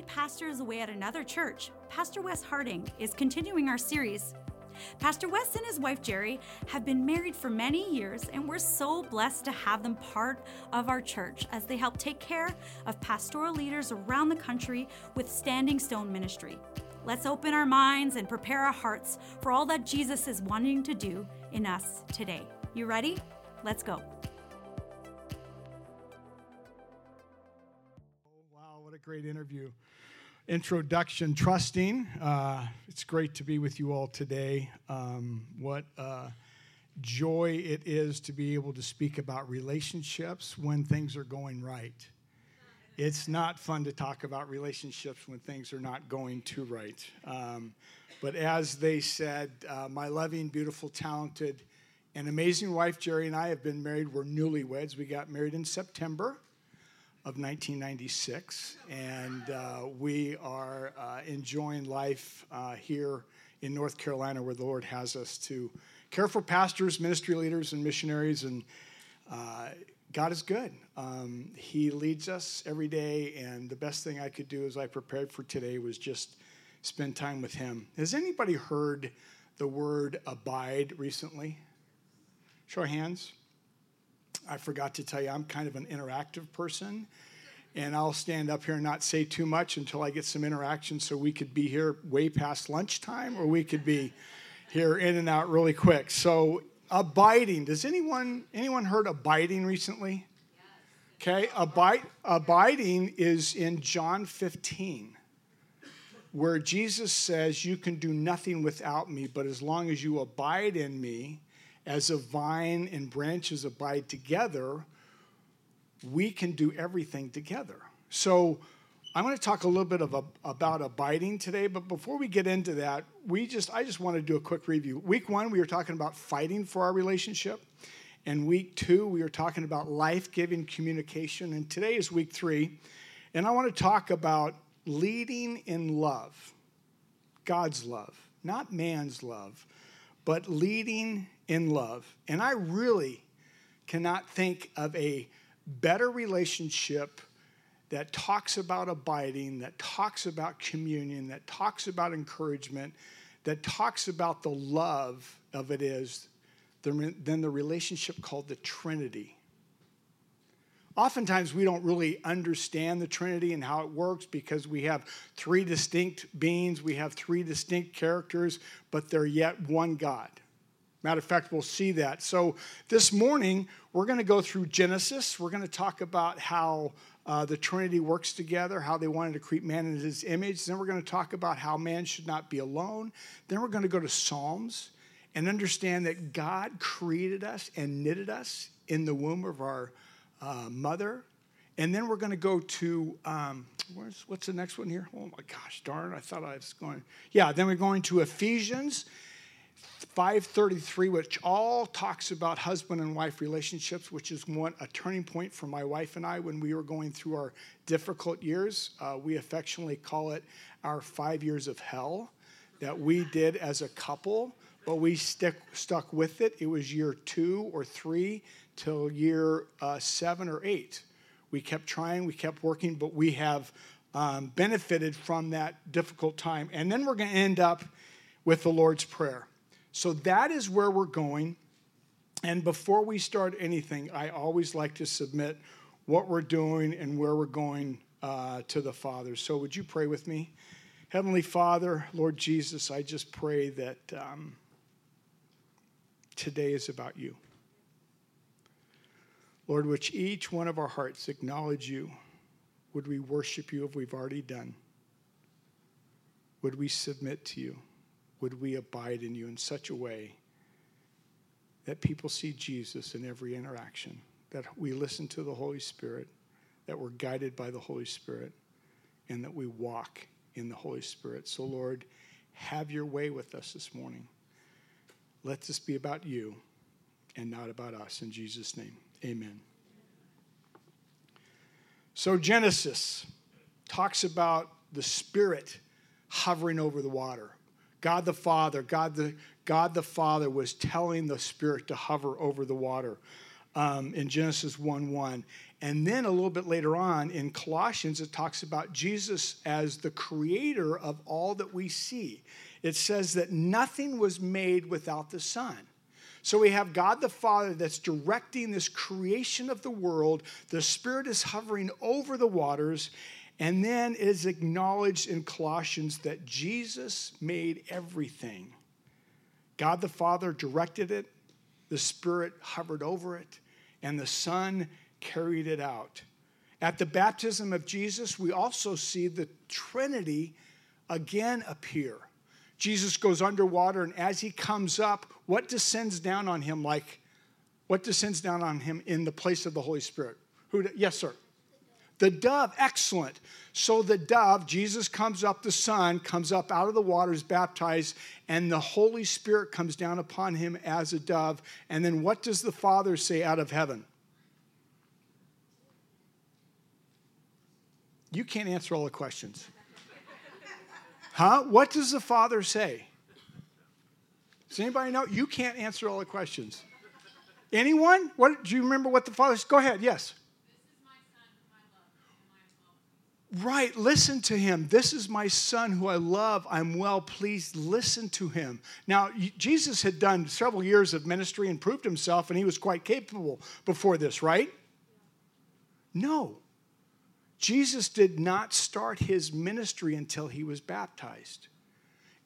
Lead pastor is away at another church, Pastor Wes Harding is continuing our series. Pastor Wes and his wife Jerry have been married for many years, and we're so blessed to have them part of our church as they help take care of pastoral leaders around the country with Standing Stone Ministry. Let's open our minds and prepare our hearts for all that Jesus is wanting to do in us today. You ready? Let's go. Oh, wow, what a great interview. Introduction Trusting. Uh, it's great to be with you all today. Um, what uh, joy it is to be able to speak about relationships when things are going right. It's not fun to talk about relationships when things are not going too right. Um, but as they said, uh, my loving, beautiful, talented, and amazing wife, Jerry, and I have been married. We're newlyweds. We got married in September of 1996, and uh, we are uh, enjoying life uh, here in North Carolina, where the Lord has us to care for pastors, ministry leaders, and missionaries. And uh, God is good. Um, he leads us every day, and the best thing I could do as I prepared for today was just spend time with Him. Has anybody heard the word abide recently? Show of hands. I forgot to tell you, I'm kind of an interactive person. And I'll stand up here and not say too much until I get some interaction so we could be here way past lunchtime or we could be here in and out really quick. So, abiding. Does anyone anyone heard abiding recently? Okay, Abide, abiding is in John 15, where Jesus says, You can do nothing without me, but as long as you abide in me, as a vine and branches abide together, we can do everything together. So I'm going to talk a little bit of a, about abiding today, but before we get into that, we just I just want to do a quick review. Week one, we were talking about fighting for our relationship. And week two, we were talking about life-giving communication. And today is week three. And I want to talk about leading in love. God's love, not man's love, but leading in love. And I really cannot think of a better relationship that talks about abiding, that talks about communion, that talks about encouragement, that talks about the love of it is than the relationship called the Trinity. Oftentimes, we don't really understand the Trinity and how it works because we have three distinct beings, we have three distinct characters, but they're yet one God. Matter of fact, we'll see that. So this morning, we're going to go through Genesis. We're going to talk about how uh, the Trinity works together, how they wanted to create man in his image. Then we're going to talk about how man should not be alone. Then we're going to go to Psalms and understand that God created us and knitted us in the womb of our uh, mother. And then we're going to go to, um, what's the next one here? Oh my gosh, darn, I thought I was going. Yeah, then we're going to Ephesians 533, which all talks about husband and wife relationships, which is one a turning point for my wife and I when we were going through our difficult years. Uh, we affectionately call it our five years of hell that we did as a couple, but we stick, stuck with it. It was year two or three till year uh, seven or eight. We kept trying, we kept working, but we have um, benefited from that difficult time. And then we're going to end up with the Lord's Prayer. So that is where we're going. And before we start anything, I always like to submit what we're doing and where we're going uh, to the Father. So would you pray with me? Heavenly Father, Lord Jesus, I just pray that um, today is about you. Lord, which each one of our hearts acknowledge you. Would we worship you if we've already done? Would we submit to you? would we abide in you in such a way that people see Jesus in every interaction, that we listen to the Holy Spirit, that we're guided by the Holy Spirit, and that we walk in the Holy Spirit. So, Lord, have your way with us this morning. Let this be about you and not about us. In Jesus' name, amen. So, Genesis talks about the Spirit hovering over the water. God the Father, God the, God the Father was telling the Spirit to hover over the water. um, in Genesis 1 1. And then a little bit later on in Colossians, it talks about Jesus as the creator of all that we see. It says that nothing was made without the Son. So we have God the Father that's directing this creation of the world. The Spirit is hovering over the waters. And then it is acknowledged in Colossians that Jesus made everything. God the Father directed it, the Spirit hovered over it, and the Son carried it out. At the baptism of Jesus, we also see the Trinity again appear. Jesus goes underwater, and as he comes up, what descends down on him like? What descends down on him in the place of the Holy Spirit? Who? Yes, sir. The dove, excellent. So the dove, Jesus comes up, the Son comes up out of the waters, baptized, and the Holy Spirit comes down upon him as a dove. And then what does the Father say out of heaven? You can't answer all the questions. Huh? What does the Father say? Does anybody know? You can't answer all the questions. Anyone? What do you remember what the Father says? Go ahead, yes. Right, listen to him. This is my son who I love. I'm well pleased. Listen to him. Now, Jesus had done several years of ministry and proved himself, and he was quite capable before this, right? No. Jesus did not start his ministry until he was baptized.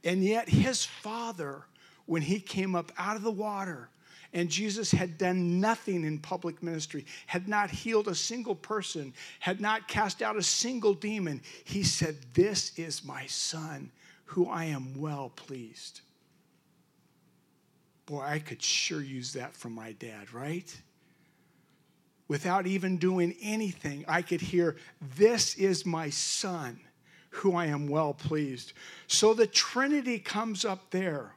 And yet, his father, when he came up out of the water, and Jesus had done nothing in public ministry, had not healed a single person, had not cast out a single demon, he said, This is my son, who I am well pleased. Boy, I could sure use that from my dad, right? without even doing anything, I could hear, This is my son, who I am well pleased. So the Trinity comes up there.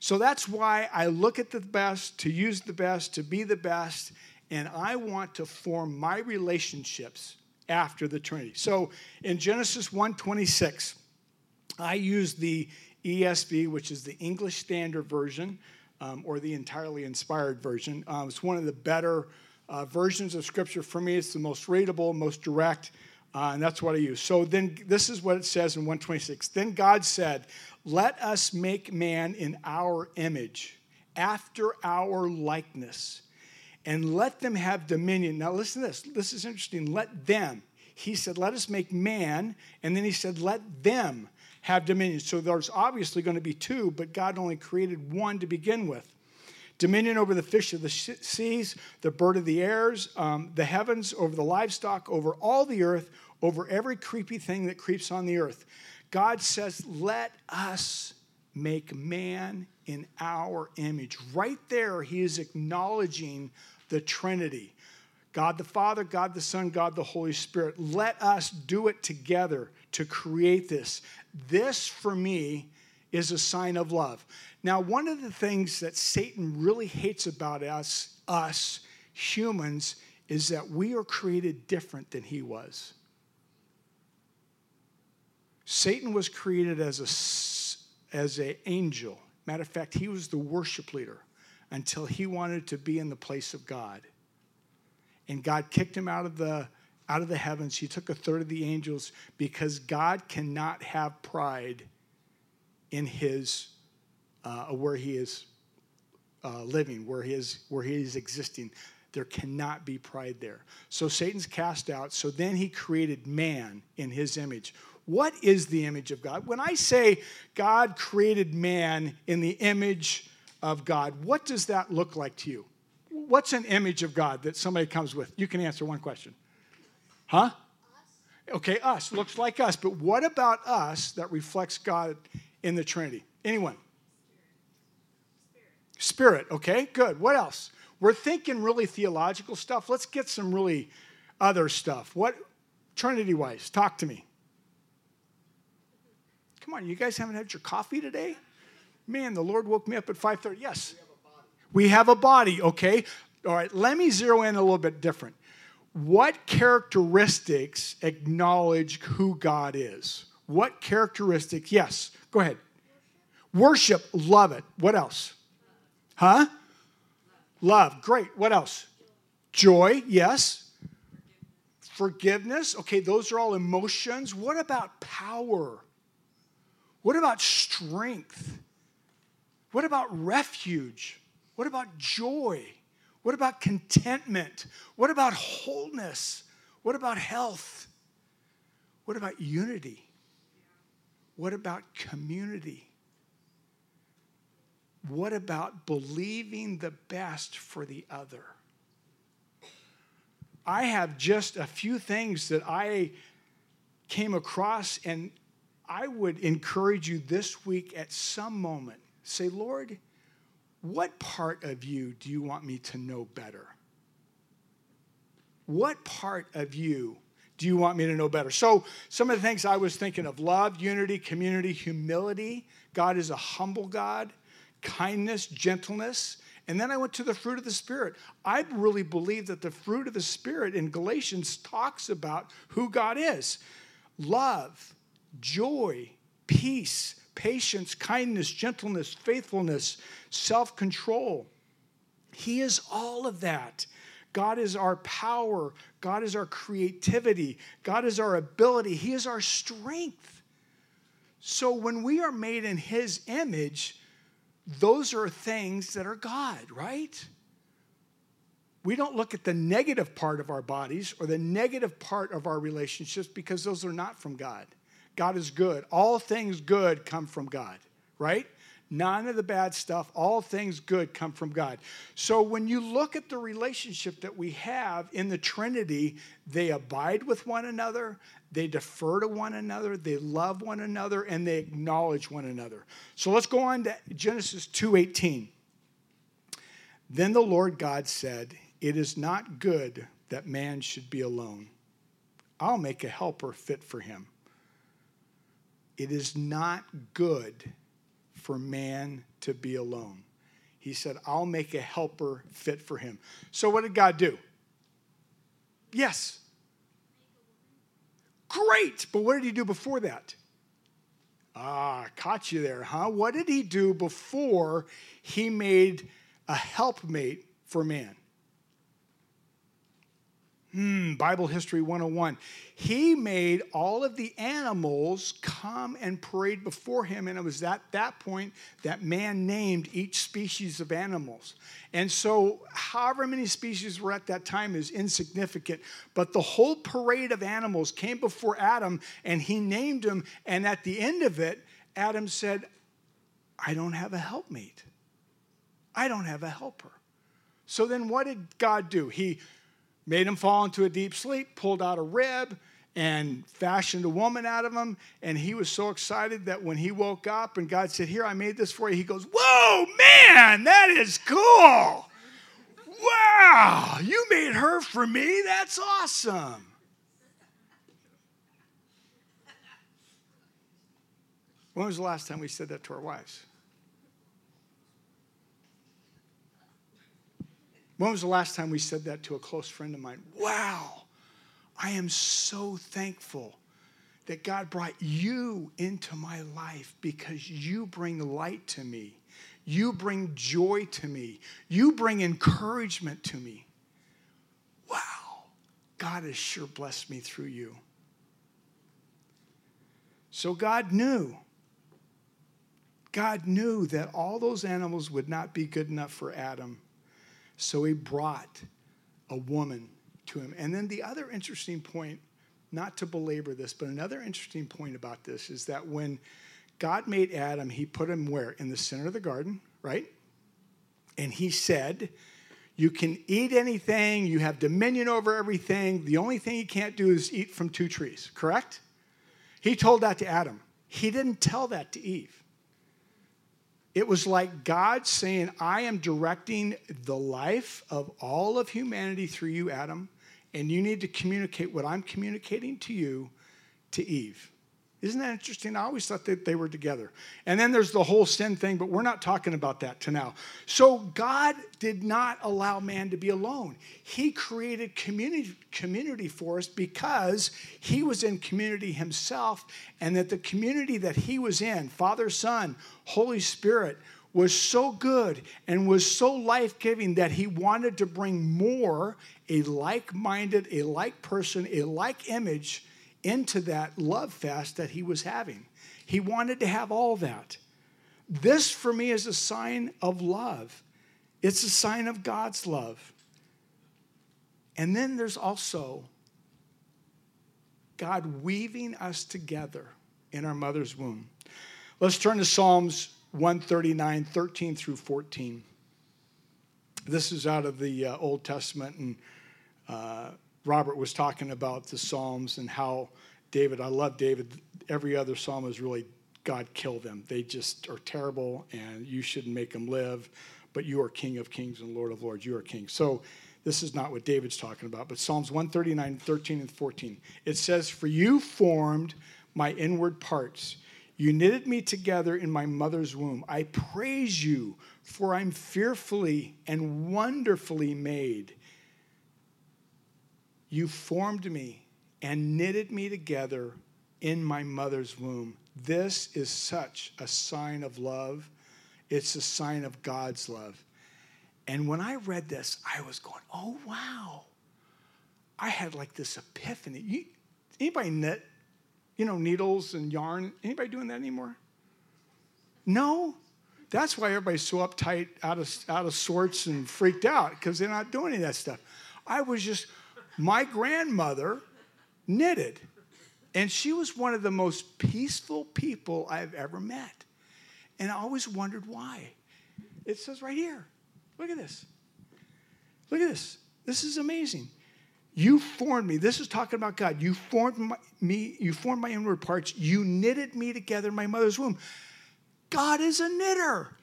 So that's why I look at the best, to use the best, to be the best, and I want to form my relationships after the Trinity. So in Genesis 1:26, I use the ESV, which is the English Standard Version, um, or the entirely inspired version. Um, it's one of the better uh, versions of Scripture. For me, it's the most readable, most direct, uh, and that's what I use. So then, this is what it says in 126. Then God said, Let us make man in our image, after our likeness, and let them have dominion. Now, listen to this. This is interesting. Let them. He said, Let us make man, and then he said, Let them have dominion. So there's obviously going to be two, but God only created one to begin with dominion over the fish of the seas, the bird of the airs, um, the heavens, over the livestock, over all the earth, over every creepy thing that creeps on the earth. God says, Let us make man in our image. Right there, he is acknowledging the Trinity God the Father, God the Son, God the Holy Spirit. Let us do it together to create this. This, for me, is a sign of love. Now, one of the things that Satan really hates about us, us humans, is that we are created different than he was. Satan was created as a as an angel. Matter of fact, he was the worship leader until he wanted to be in the place of God. And God kicked him out of the out of the heavens. He took a third of the angels because God cannot have pride in his uh, where he is uh, living, where he is where he is existing. There cannot be pride there. So Satan's cast out. So then he created man in his image. What is the image of God? When I say God created man in the image of God, what does that look like to you? What's an image of God that somebody comes with? You can answer one question. Huh? Okay, us. Looks like us. But what about us that reflects God in the Trinity? Anyone? Spirit, okay, good. What else? We're thinking really theological stuff. Let's get some really other stuff. What, Trinity wise, talk to me. Come on, you guys haven't had your coffee today? Man, the Lord woke me up at 5:30. Yes. We have a body, we have a body okay? All right, let me zero in a little bit different. What characteristics acknowledge who God is? What characteristics? Yes, go ahead. Worship, love it. What else? Huh? Love. Great. What else? Joy, yes. Forgiveness, okay, those are all emotions. What about power? What about strength? What about refuge? What about joy? What about contentment? What about wholeness? What about health? What about unity? What about community? What about believing the best for the other? I have just a few things that I came across, and I would encourage you this week at some moment say, Lord, what part of you do you want me to know better? What part of you do you want me to know better? So, some of the things I was thinking of love, unity, community, humility. God is a humble God, kindness, gentleness. And then I went to the fruit of the Spirit. I really believe that the fruit of the Spirit in Galatians talks about who God is love, joy, peace, patience, kindness, gentleness, faithfulness, self control. He is all of that. God is our power. God is our creativity. God is our ability. He is our strength. So when we are made in His image, those are things that are God, right? We don't look at the negative part of our bodies or the negative part of our relationships because those are not from God. God is good. All things good come from God, right? None of the bad stuff, all things good come from God. So when you look at the relationship that we have in the Trinity, they abide with one another, they defer to one another, they love one another, and they acknowledge one another. So let's go on to Genesis 2:18. Then the Lord God said, It is not good that man should be alone. I'll make a helper fit for him. It is not good for man to be alone. He said, I'll make a helper fit for him. So, what did God do? Yes. Great. But what did he do before that? Ah, caught you there, huh? What did he do before he made a helpmate for man? Hmm, Bible History 101. He made all of the animals come and parade before him, and it was at that point that man named each species of animals. And so, however many species were at that time is insignificant, but the whole parade of animals came before Adam, and he named them. And at the end of it, Adam said, I don't have a helpmate. I don't have a helper. So then, what did God do? He made him fall into a deep sleep, pulled out a rib, and fashioned a woman out of him. And he was so excited that when he woke up and God said, Here, I made this for you, he goes, Whoa, man, that is cool. Wow, you made her for me? That's awesome. When was the last time we said that to our wives? When was the last time we said that to a close friend of mine? Wow, I am so thankful that God brought you into my life because you bring light to me. You bring joy to me. You bring encouragement to me. Wow, God has sure blessed me through you. So God knew. God knew that all those animals would not be good enough for Adam so he brought a woman to him. And then the other interesting point, not to belabor this, but another interesting point about this is that when God made Adam, he put him where? In the center of the garden, right? And he said, You can eat anything, you have dominion over everything. The only thing you can't do is eat from two trees, correct? He told that to Adam. He didn't tell that to Eve. It was like God saying, I am directing the life of all of humanity through you, Adam, and you need to communicate what I'm communicating to you to Eve. Isn't that interesting? I always thought that they were together. And then there's the whole sin thing, but we're not talking about that to now. So God did not allow man to be alone. He created community, community for us because he was in community himself, and that the community that he was in, Father, Son, Holy Spirit, was so good and was so life giving that he wanted to bring more, a like minded, a like person, a like image into that love fast that he was having. He wanted to have all that. This for me is a sign of love, it's a sign of God's love. And then there's also God weaving us together in our mother's womb. Let's turn to Psalms 139, 13 through 14. This is out of the uh, Old Testament, and uh, Robert was talking about the Psalms and how David, I love David. Every other psalm is really God kill them. They just are terrible, and you shouldn't make them live. But you are King of kings and Lord of lords. You are King. So this is not what David's talking about, but Psalms 139, 13, and 14. It says, For you formed my inward parts. You knitted me together in my mother's womb. I praise you, for I'm fearfully and wonderfully made. You formed me and knitted me together in my mother's womb. This is such a sign of love. It's a sign of God's love. And when I read this, I was going, oh, wow. I had like this epiphany. You, anybody knit you know, needles and yarn. Anybody doing that anymore? No? That's why everybody's so uptight, out of, out of sorts, and freaked out because they're not doing any of that stuff. I was just, my grandmother knitted, and she was one of the most peaceful people I've ever met. And I always wondered why. It says right here, look at this. Look at this. This is amazing. You formed me. This is talking about God. You formed my, me. You formed my inward parts. You knitted me together in my mother's womb. God is a knitter.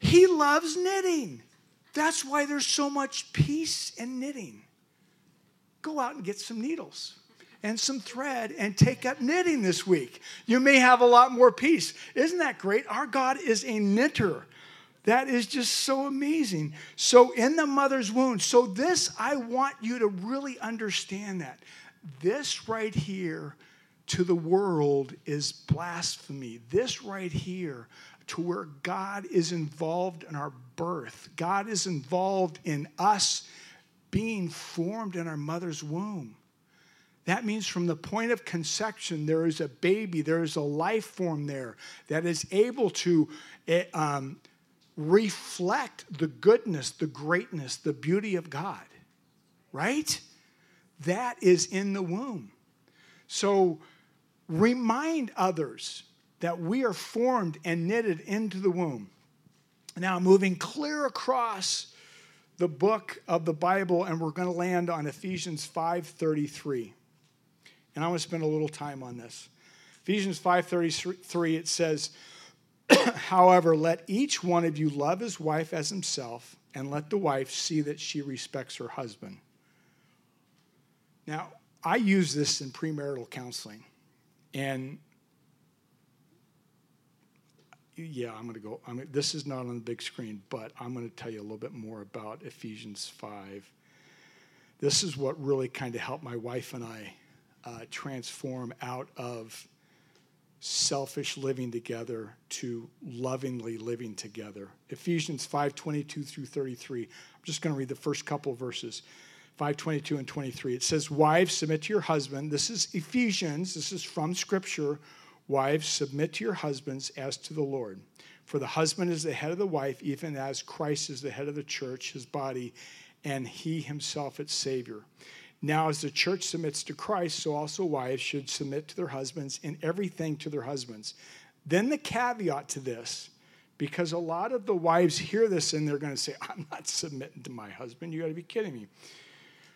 He loves knitting. That's why there's so much peace in knitting. Go out and get some needles and some thread and take up knitting this week. You may have a lot more peace. Isn't that great? Our God is a knitter. That is just so amazing. So, in the mother's womb, so this, I want you to really understand that. This right here to the world is blasphemy. This right here to where God is involved in our birth, God is involved in us being formed in our mother's womb. That means from the point of conception, there is a baby, there is a life form there that is able to eh, um, reflect the goodness, the greatness, the beauty of God, right? That is in the womb. So remind others that we are formed and knitted into the womb. Now, moving clear across the book of the Bible, and we're going to land on Ephesians 5:33. And I want to spend a little time on this. Ephesians 5:33 it says, However, let each one of you love his wife as himself, and let the wife see that she respects her husband. Now, I use this in premarital counseling, and yeah, I'm going to go. I mean, this is not on the big screen, but I'm going to tell you a little bit more about Ephesians 5. This is what really kind of helped my wife and I uh, transform out of selfish living together to lovingly living together. Ephesians 5:22 through 33. I'm just going to read the first couple verses. 5:22 and 23. It says, "Wives, submit to your husband." This is Ephesians. This is from scripture. Wives, submit to your husbands as to the Lord. For the husband is the head of the wife, even as Christ is the head of the church, his body, and he himself its savior. Now, as the church submits to Christ, so also wives should submit to their husbands in everything to their husbands. Then the caveat to this, because a lot of the wives hear this and they're going to say, I'm not submitting to my husband. You got to be kidding me.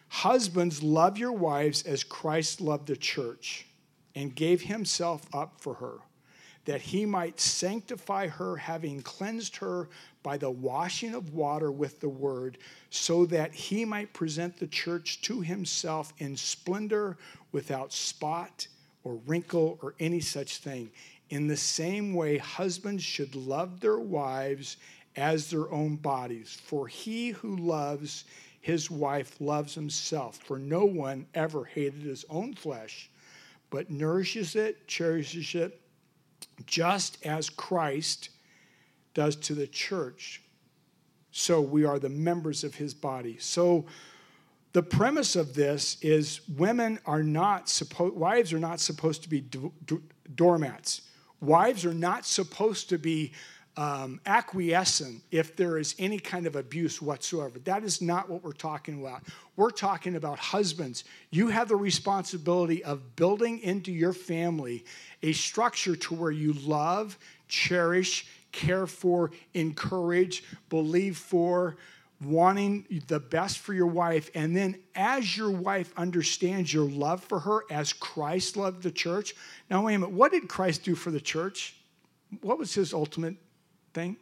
Husbands, love your wives as Christ loved the church and gave himself up for her, that he might sanctify her, having cleansed her by the washing of water with the word, so that he might present the church to himself in splendor, without spot or wrinkle or any such thing. In the same way, husbands should love their wives as their own bodies. For he who loves his wife loves himself. For no one ever hated his own flesh, but nourishes it, cherishes it, just as Christ does to the church. So we are the members of his body. So the premise of this is women are not supposed, wives are not supposed to be do, do, doormats. Wives are not supposed to be um, acquiescent if there is any kind of abuse whatsoever. That is not what we're talking about. We're talking about husbands. You have the responsibility of building into your family a structure to where you love, cherish, care for, encourage, believe for, wanting the best for your wife. And then, as your wife understands your love for her as Christ loved the church. Now, wait a minute. What did Christ do for the church? What was his ultimate thing?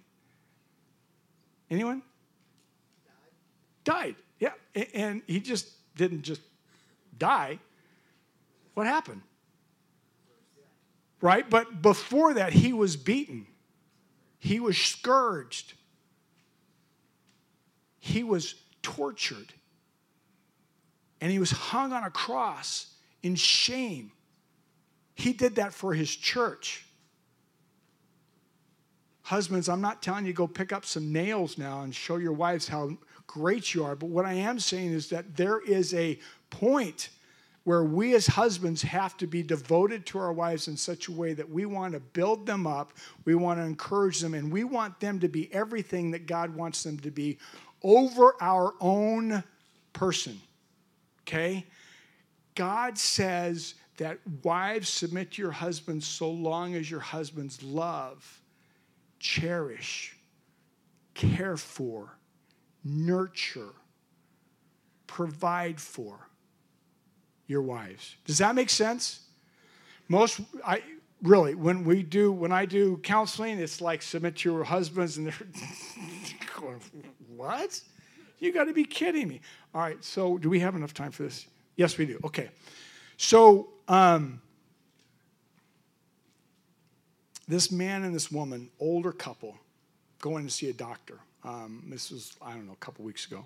Anyone? Died. Died. Yeah. And he just didn't just die. What happened? Right? But before that, he was beaten, he was scourged, he was tortured, and he was hung on a cross in shame. He did that for his church. Husbands, I'm not telling you go pick up some nails now and show your wives how great you are, but what I am saying is that there is a point where we as husbands have to be devoted to our wives in such a way that we want to build them up, we want to encourage them, and we want them to be everything that God wants them to be over our own person. Okay? God says that wives submit to your husbands so long as your husbands love cherish, care for, nurture, provide for your wives. Does that make sense? Most, I really, when we do, when I do counseling, it's like submit to your husbands, and they're going, what? You got to be kidding me. All right, so do we have enough time for this? Yes, we do. Okay. So, um, this man and this woman, older couple, going to see a doctor. Um, this was, I don't know, a couple weeks ago.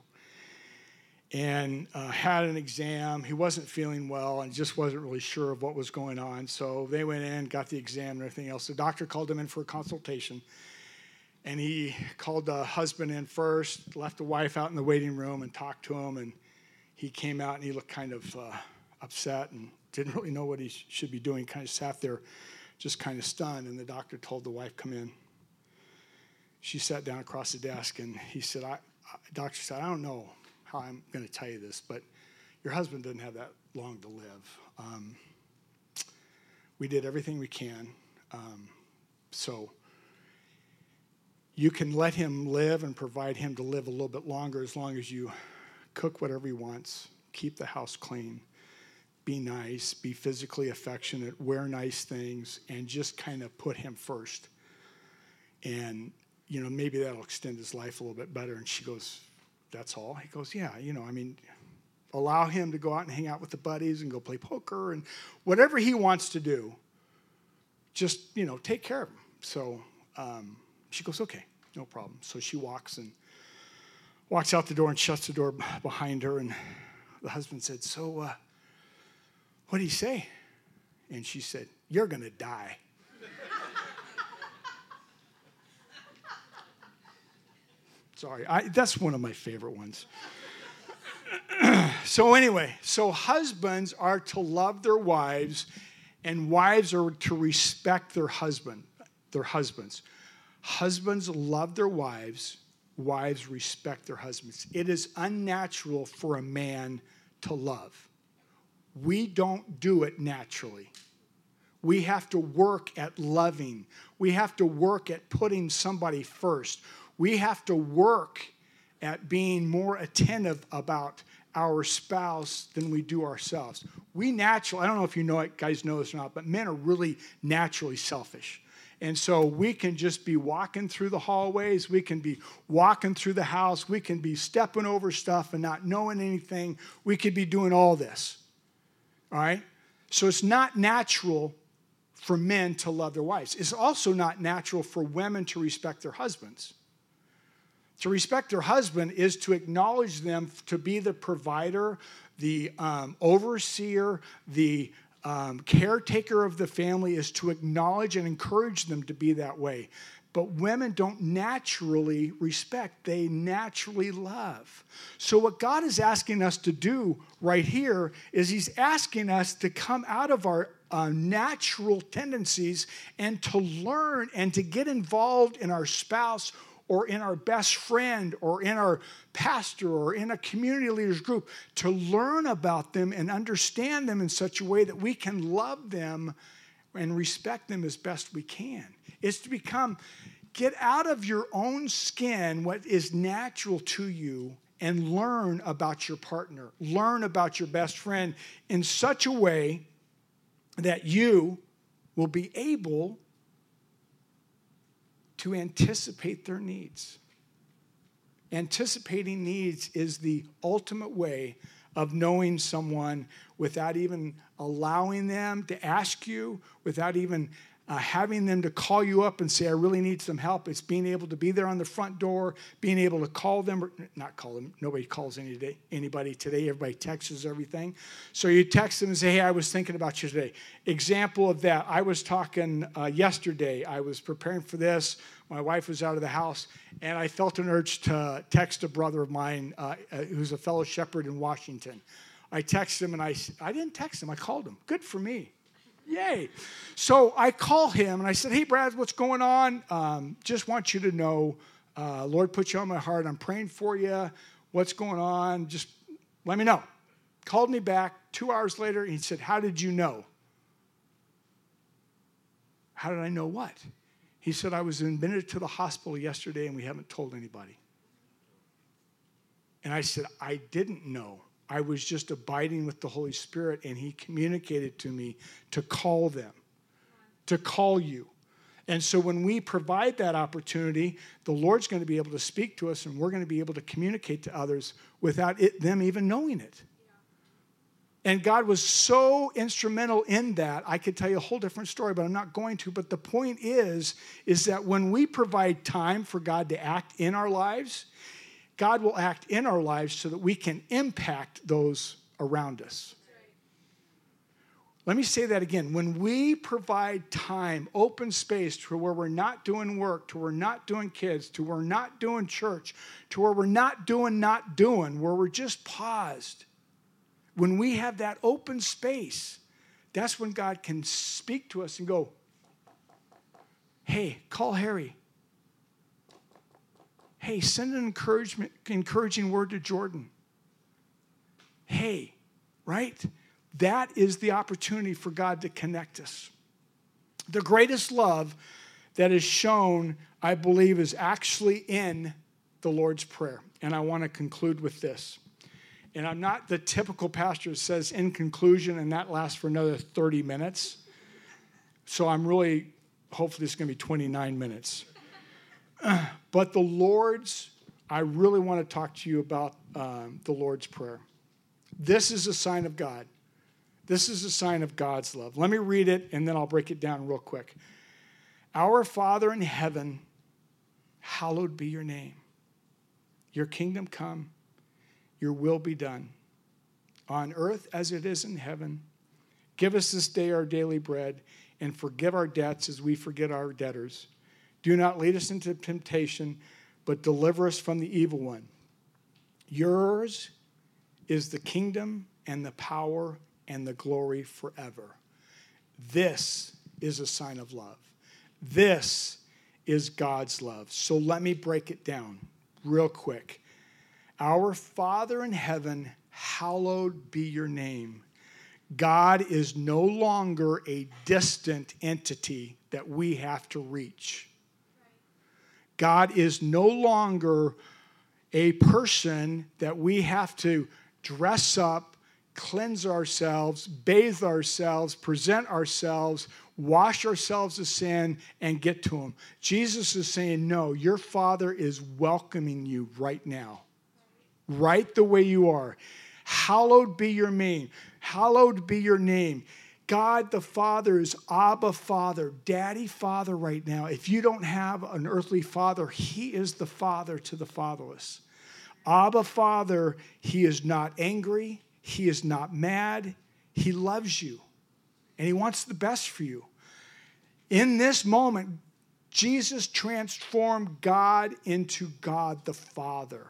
And uh, had an exam. He wasn't feeling well and just wasn't really sure of what was going on. So they went in, got the exam and everything else. The doctor called him in for a consultation. And he called the husband in first, left the wife out in the waiting room and talked to him. And he came out and he looked kind of uh, upset and didn't really know what he should be doing, kind of sat there just kind of stunned. And the doctor told the wife, Come in. She sat down across the desk and he said, I, Doctor said, I don't know how I'm going to tell you this, but your husband didn't have that long to live. Um, we did everything we can. Um, so you can let him live and provide him to live a little bit longer as long as you cook whatever he wants, keep the house clean be nice, be physically affectionate, wear nice things, and just kind of put him first. And, you know, maybe that'll extend his life a little bit better. And she goes, That's all? He goes, Yeah, you know, I mean, allow him to go out and hang out with the buddies and go play poker and whatever he wants to do, just, you know, take care of him. So um, she goes, Okay, no problem. So she walks and walks out the door and shuts the door behind her. And the husband said, So, uh, what did he say? And she said, You're going to die. Sorry, I, that's one of my favorite ones. so, anyway, so husbands are to love their wives, and wives are to respect their husband, their husbands. Husbands love their wives, wives respect their husbands. It is unnatural for a man to love. We don't do it naturally. We have to work at loving. We have to work at putting somebody first. We have to work at being more attentive about our spouse than we do ourselves. We naturally, I don't know if you know it, guys know this or not, but men are really naturally selfish. And so we can just be walking through the hallways, we can be walking through the house, we can be stepping over stuff and not knowing anything. We could be doing all this. All right? So it's not natural for men to love their wives. It's also not natural for women to respect their husbands. To respect their husband is to acknowledge them to be the provider, the um, overseer, the um, caretaker of the family, is to acknowledge and encourage them to be that way. But women don't naturally respect, they naturally love. So, what God is asking us to do right here is He's asking us to come out of our uh, natural tendencies and to learn and to get involved in our spouse or in our best friend or in our pastor or in a community leaders group to learn about them and understand them in such a way that we can love them and respect them as best we can. It's to become, get out of your own skin what is natural to you and learn about your partner, learn about your best friend in such a way that you will be able to anticipate their needs. Anticipating needs is the ultimate way of knowing someone without even allowing them to ask you, without even uh, having them to call you up and say, I really need some help. It's being able to be there on the front door, being able to call them, or not call them, nobody calls any day, anybody today, everybody texts everything. So you text them and say, Hey, I was thinking about you today. Example of that, I was talking uh, yesterday, I was preparing for this. My wife was out of the house, and I felt an urge to text a brother of mine uh, uh who's a fellow shepherd in Washington. I texted him and I, I didn't text him, I called him. Good for me. Yay. So I call him and I said, Hey, Brad, what's going on? Um, just want you to know, uh, Lord put you on my heart. I'm praying for you. What's going on? Just let me know. Called me back two hours later. And he said, How did you know? How did I know what? He said, I was admitted to the hospital yesterday and we haven't told anybody. And I said, I didn't know. I was just abiding with the Holy Spirit, and He communicated to me to call them, to call you. And so when we provide that opportunity, the Lord's going to be able to speak to us, and we're going to be able to communicate to others without it, them even knowing it. And God was so instrumental in that. I could tell you a whole different story, but I'm not going to. But the point is, is that when we provide time for God to act in our lives, God will act in our lives so that we can impact those around us. Let me say that again. When we provide time, open space to where we're not doing work, to where we're not doing kids, to where we're not doing church, to where we're not doing, not doing, where we're just paused, when we have that open space, that's when God can speak to us and go, hey, call Harry. Hey, send an encouragement, encouraging word to Jordan. Hey, right? That is the opportunity for God to connect us. The greatest love that is shown, I believe, is actually in the Lord's Prayer. And I want to conclude with this. And I'm not the typical pastor that says in conclusion, and that lasts for another 30 minutes. So I'm really, hopefully, it's going to be 29 minutes. but the Lord's, I really want to talk to you about um, the Lord's Prayer. This is a sign of God. This is a sign of God's love. Let me read it and then I'll break it down real quick. Our Father in heaven, hallowed be your name. Your kingdom come, your will be done, on earth as it is in heaven. Give us this day our daily bread, and forgive our debts as we forget our debtors do not lead us into temptation, but deliver us from the evil one. Yours is the kingdom and the power and the glory forever. This is a sign of love. This is God's love. So let me break it down real quick. Our Father in heaven, hallowed be your name. God is no longer a distant entity that we have to reach. God is no longer a person that we have to dress up, cleanse ourselves, bathe ourselves, present ourselves, wash ourselves of sin, and get to Him. Jesus is saying, No, your Father is welcoming you right now, right the way you are. Hallowed be your name. Hallowed be your name. God the Father is Abba Father, Daddy Father right now. If you don't have an earthly father, He is the Father to the fatherless. Abba Father, He is not angry, He is not mad, He loves you, and He wants the best for you. In this moment, Jesus transformed God into God the Father,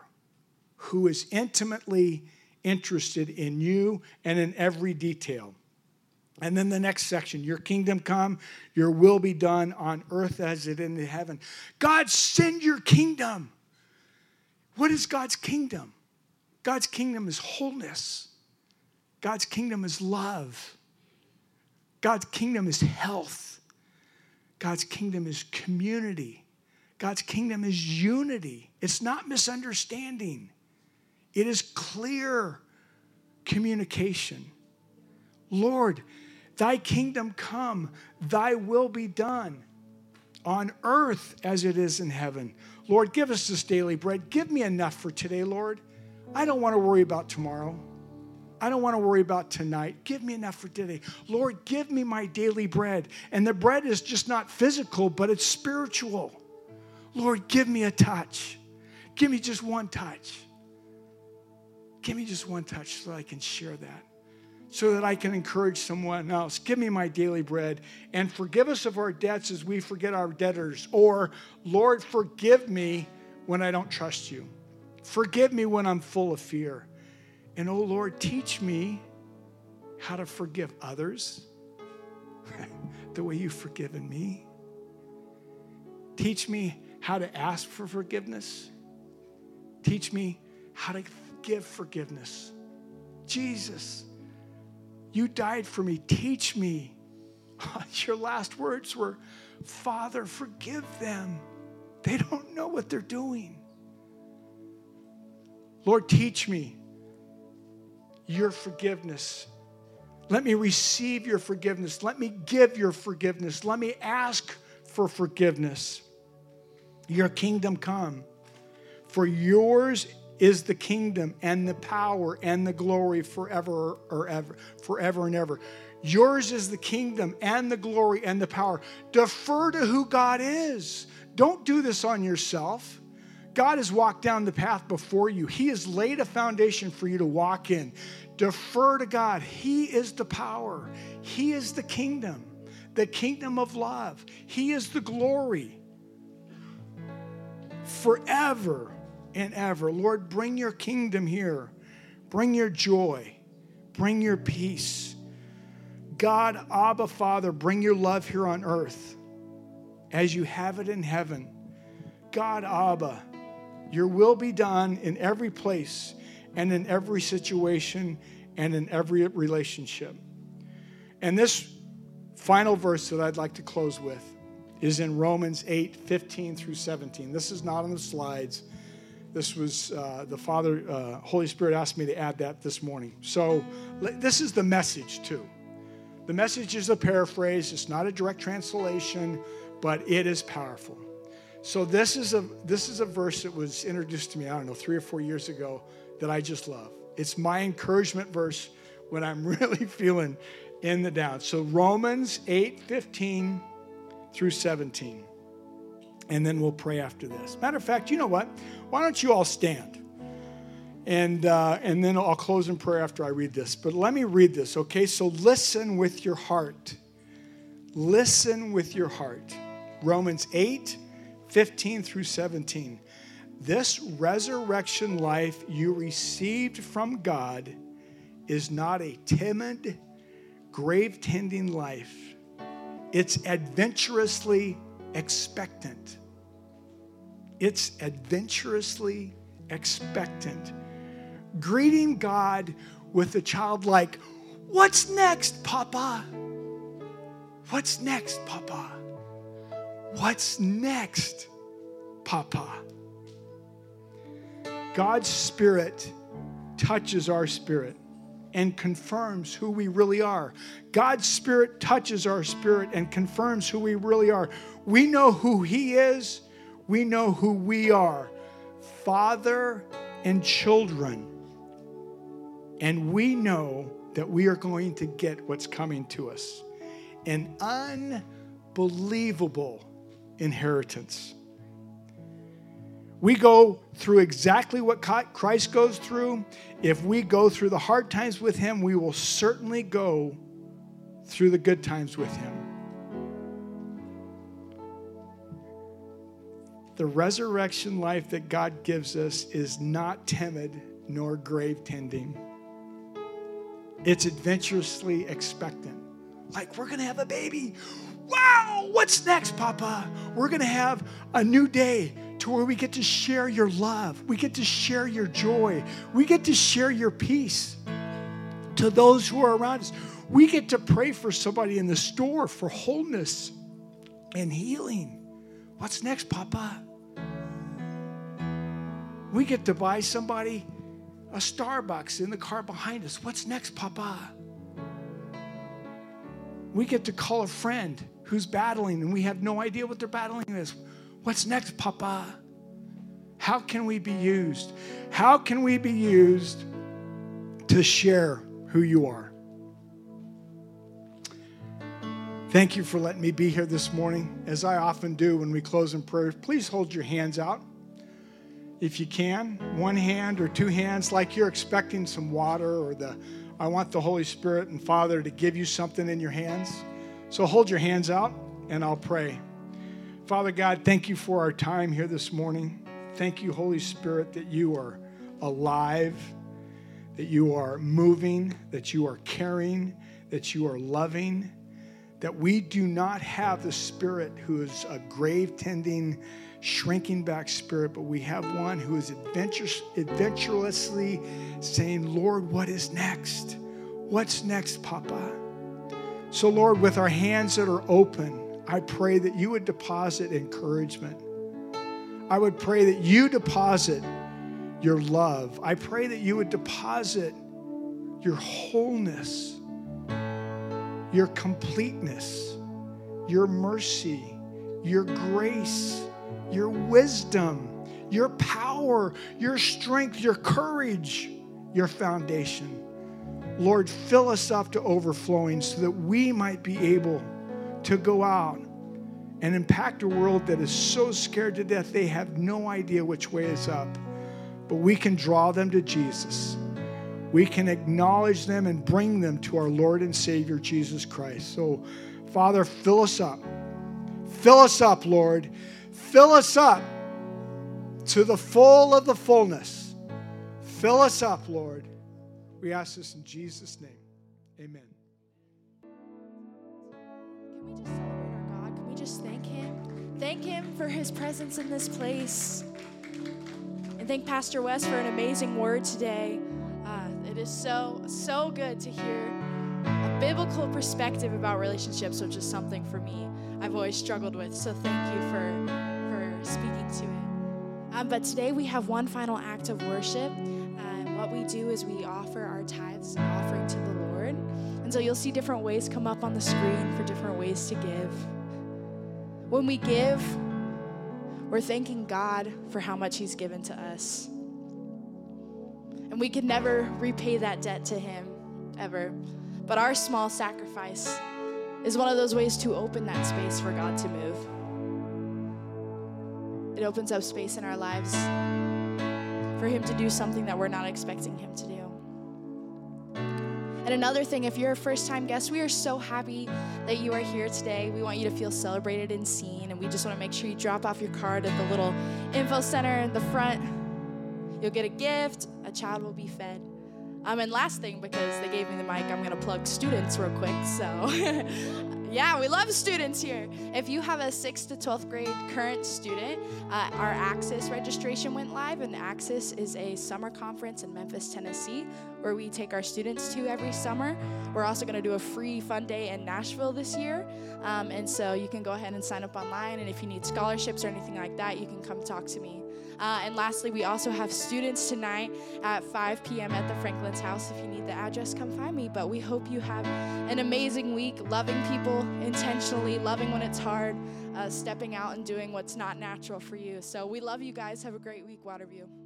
who is intimately interested in you and in every detail. And then the next section, your kingdom come, your will be done on earth as it is in heaven. God, send your kingdom. What is God's kingdom? God's kingdom is wholeness. God's kingdom is love. God's kingdom is health. God's kingdom is community. God's kingdom is unity. It's not misunderstanding, it is clear communication. Lord, thy kingdom come, thy will be done on earth as it is in heaven. Lord, give us this daily bread. Give me enough for today, Lord. I don't want to worry about tomorrow. I don't want to worry about tonight. Give me enough for today. Lord, give me my daily bread. And the bread is just not physical, but it's spiritual. Lord, give me a touch. Give me just one touch. Give me just one touch so I can share that, so that I can encourage someone else. Give me my daily bread and forgive us of our debts as we forget our debtors. Or, Lord, forgive me when I don't trust you. Forgive me when I'm full of fear. And oh Lord, teach me how to forgive others the way you've forgiven me. Teach me how to ask for forgiveness. Teach me how to give forgiveness. Jesus, you died for me. Teach me. Your last words were, Father, forgive them. They don't know what they're doing. Lord, teach me your forgiveness. Let me receive your forgiveness. Let me give your forgiveness. Let me ask for forgiveness. Your kingdom come. For yours is the kingdom and the power and the glory forever or ever, forever and ever. Yours is the kingdom and the glory and the power. Defer to who God is. Don't do this on yourself. God has walked down the path before you. He has laid a foundation for you to walk in. Defer to God. He is the power, He is the kingdom, the kingdom of love. He is the glory forever and ever. Lord, bring your kingdom here, bring your joy, bring your peace. God, Abba, Father, bring your love here on earth as you have it in heaven. God, Abba, your will be done in every place and in every situation and in every relationship. And this final verse that I'd like to close with is in Romans 8 15 through 17. This is not on the slides. This was uh, the Father, uh, Holy Spirit asked me to add that this morning. So this is the message, too. The message is a paraphrase, it's not a direct translation, but it is powerful. So this is a this is a verse that was introduced to me, I don't know, three or four years ago that I just love. It's my encouragement verse when I'm really feeling in the down. So Romans 8, 15 through 17. And then we'll pray after this. Matter of fact, you know what? Why don't you all stand? And, uh, and then I'll close in prayer after I read this. But let me read this, okay? So listen with your heart. Listen with your heart. Romans 8, 15 through 17. This resurrection life you received from God is not a timid, grave tending life, it's adventurously expectant. It's adventurously expectant. Greeting God with a childlike, What's next, Papa? What's next, Papa? What's next, Papa? God's Spirit touches our spirit and confirms who we really are. God's Spirit touches our spirit and confirms who we really are. We know who He is, we know who we are Father and children. And we know that we are going to get what's coming to us an unbelievable inheritance. We go through exactly what Christ goes through. If we go through the hard times with Him, we will certainly go through the good times with Him. The resurrection life that God gives us is not timid nor grave tending. It's adventurously expectant. Like, we're going to have a baby. Wow, what's next, Papa? We're going to have a new day to where we get to share your love. We get to share your joy. We get to share your peace to those who are around us. We get to pray for somebody in the store for wholeness and healing. What's next, Papa? We get to buy somebody a Starbucks in the car behind us. What's next, Papa? We get to call a friend who's battling and we have no idea what they're battling with. What's next, Papa? How can we be used? How can we be used to share who you are? Thank you for letting me be here this morning. As I often do when we close in prayer, please hold your hands out if you can. One hand or two hands, like you're expecting some water or the I want the Holy Spirit and Father to give you something in your hands. So hold your hands out and I'll pray. Father God, thank you for our time here this morning. Thank you, Holy Spirit, that you are alive, that you are moving, that you are caring, that you are loving that we do not have the spirit who is a grave tending, shrinking back spirit, but we have one who is adventurous, adventurously saying, Lord, what is next? What's next, Papa? So, Lord, with our hands that are open, I pray that you would deposit encouragement. I would pray that you deposit your love. I pray that you would deposit your wholeness your completeness, your mercy, your grace, your wisdom, your power, your strength, your courage, your foundation. Lord, fill us up to overflowing so that we might be able to go out and impact a world that is so scared to death they have no idea which way is up. But we can draw them to Jesus we can acknowledge them and bring them to our Lord and Savior Jesus Christ. So, Father, fill us up. Fill us up, Lord. Fill us up to the full of the fullness. Fill us up, Lord. We ask this in Jesus' name. Amen. Can we just celebrate our God? Can we just thank Him? Thank Him for His presence in this place. And thank Pastor Wes for an amazing word today. It is so, so good to hear a biblical perspective about relationships, which is something for me I've always struggled with. So thank you for, for speaking to it. Um, but today we have one final act of worship. Um, what we do is we offer our tithes and offering to the Lord. And so you'll see different ways come up on the screen for different ways to give. When we give, we're thanking God for how much He's given to us. And we can never repay that debt to Him, ever. But our small sacrifice is one of those ways to open that space for God to move. It opens up space in our lives for Him to do something that we're not expecting Him to do. And another thing, if you're a first time guest, we are so happy that you are here today. We want you to feel celebrated and seen, and we just want to make sure you drop off your card at the little info center in the front. You'll get a gift, a child will be fed. Um, and last thing, because they gave me the mic, I'm going to plug students real quick. So, yeah, we love students here. If you have a 6th to 12th grade current student, uh, our Access registration went live, and Access is a summer conference in Memphis, Tennessee, where we take our students to every summer. We're also going to do a free fun day in Nashville this year. Um, and so you can go ahead and sign up online. And if you need scholarships or anything like that, you can come talk to me. Uh, and lastly, we also have students tonight at 5 p.m. at the Franklin's house. If you need the address, come find me. But we hope you have an amazing week, loving people intentionally, loving when it's hard, uh, stepping out and doing what's not natural for you. So we love you guys. Have a great week, Waterview.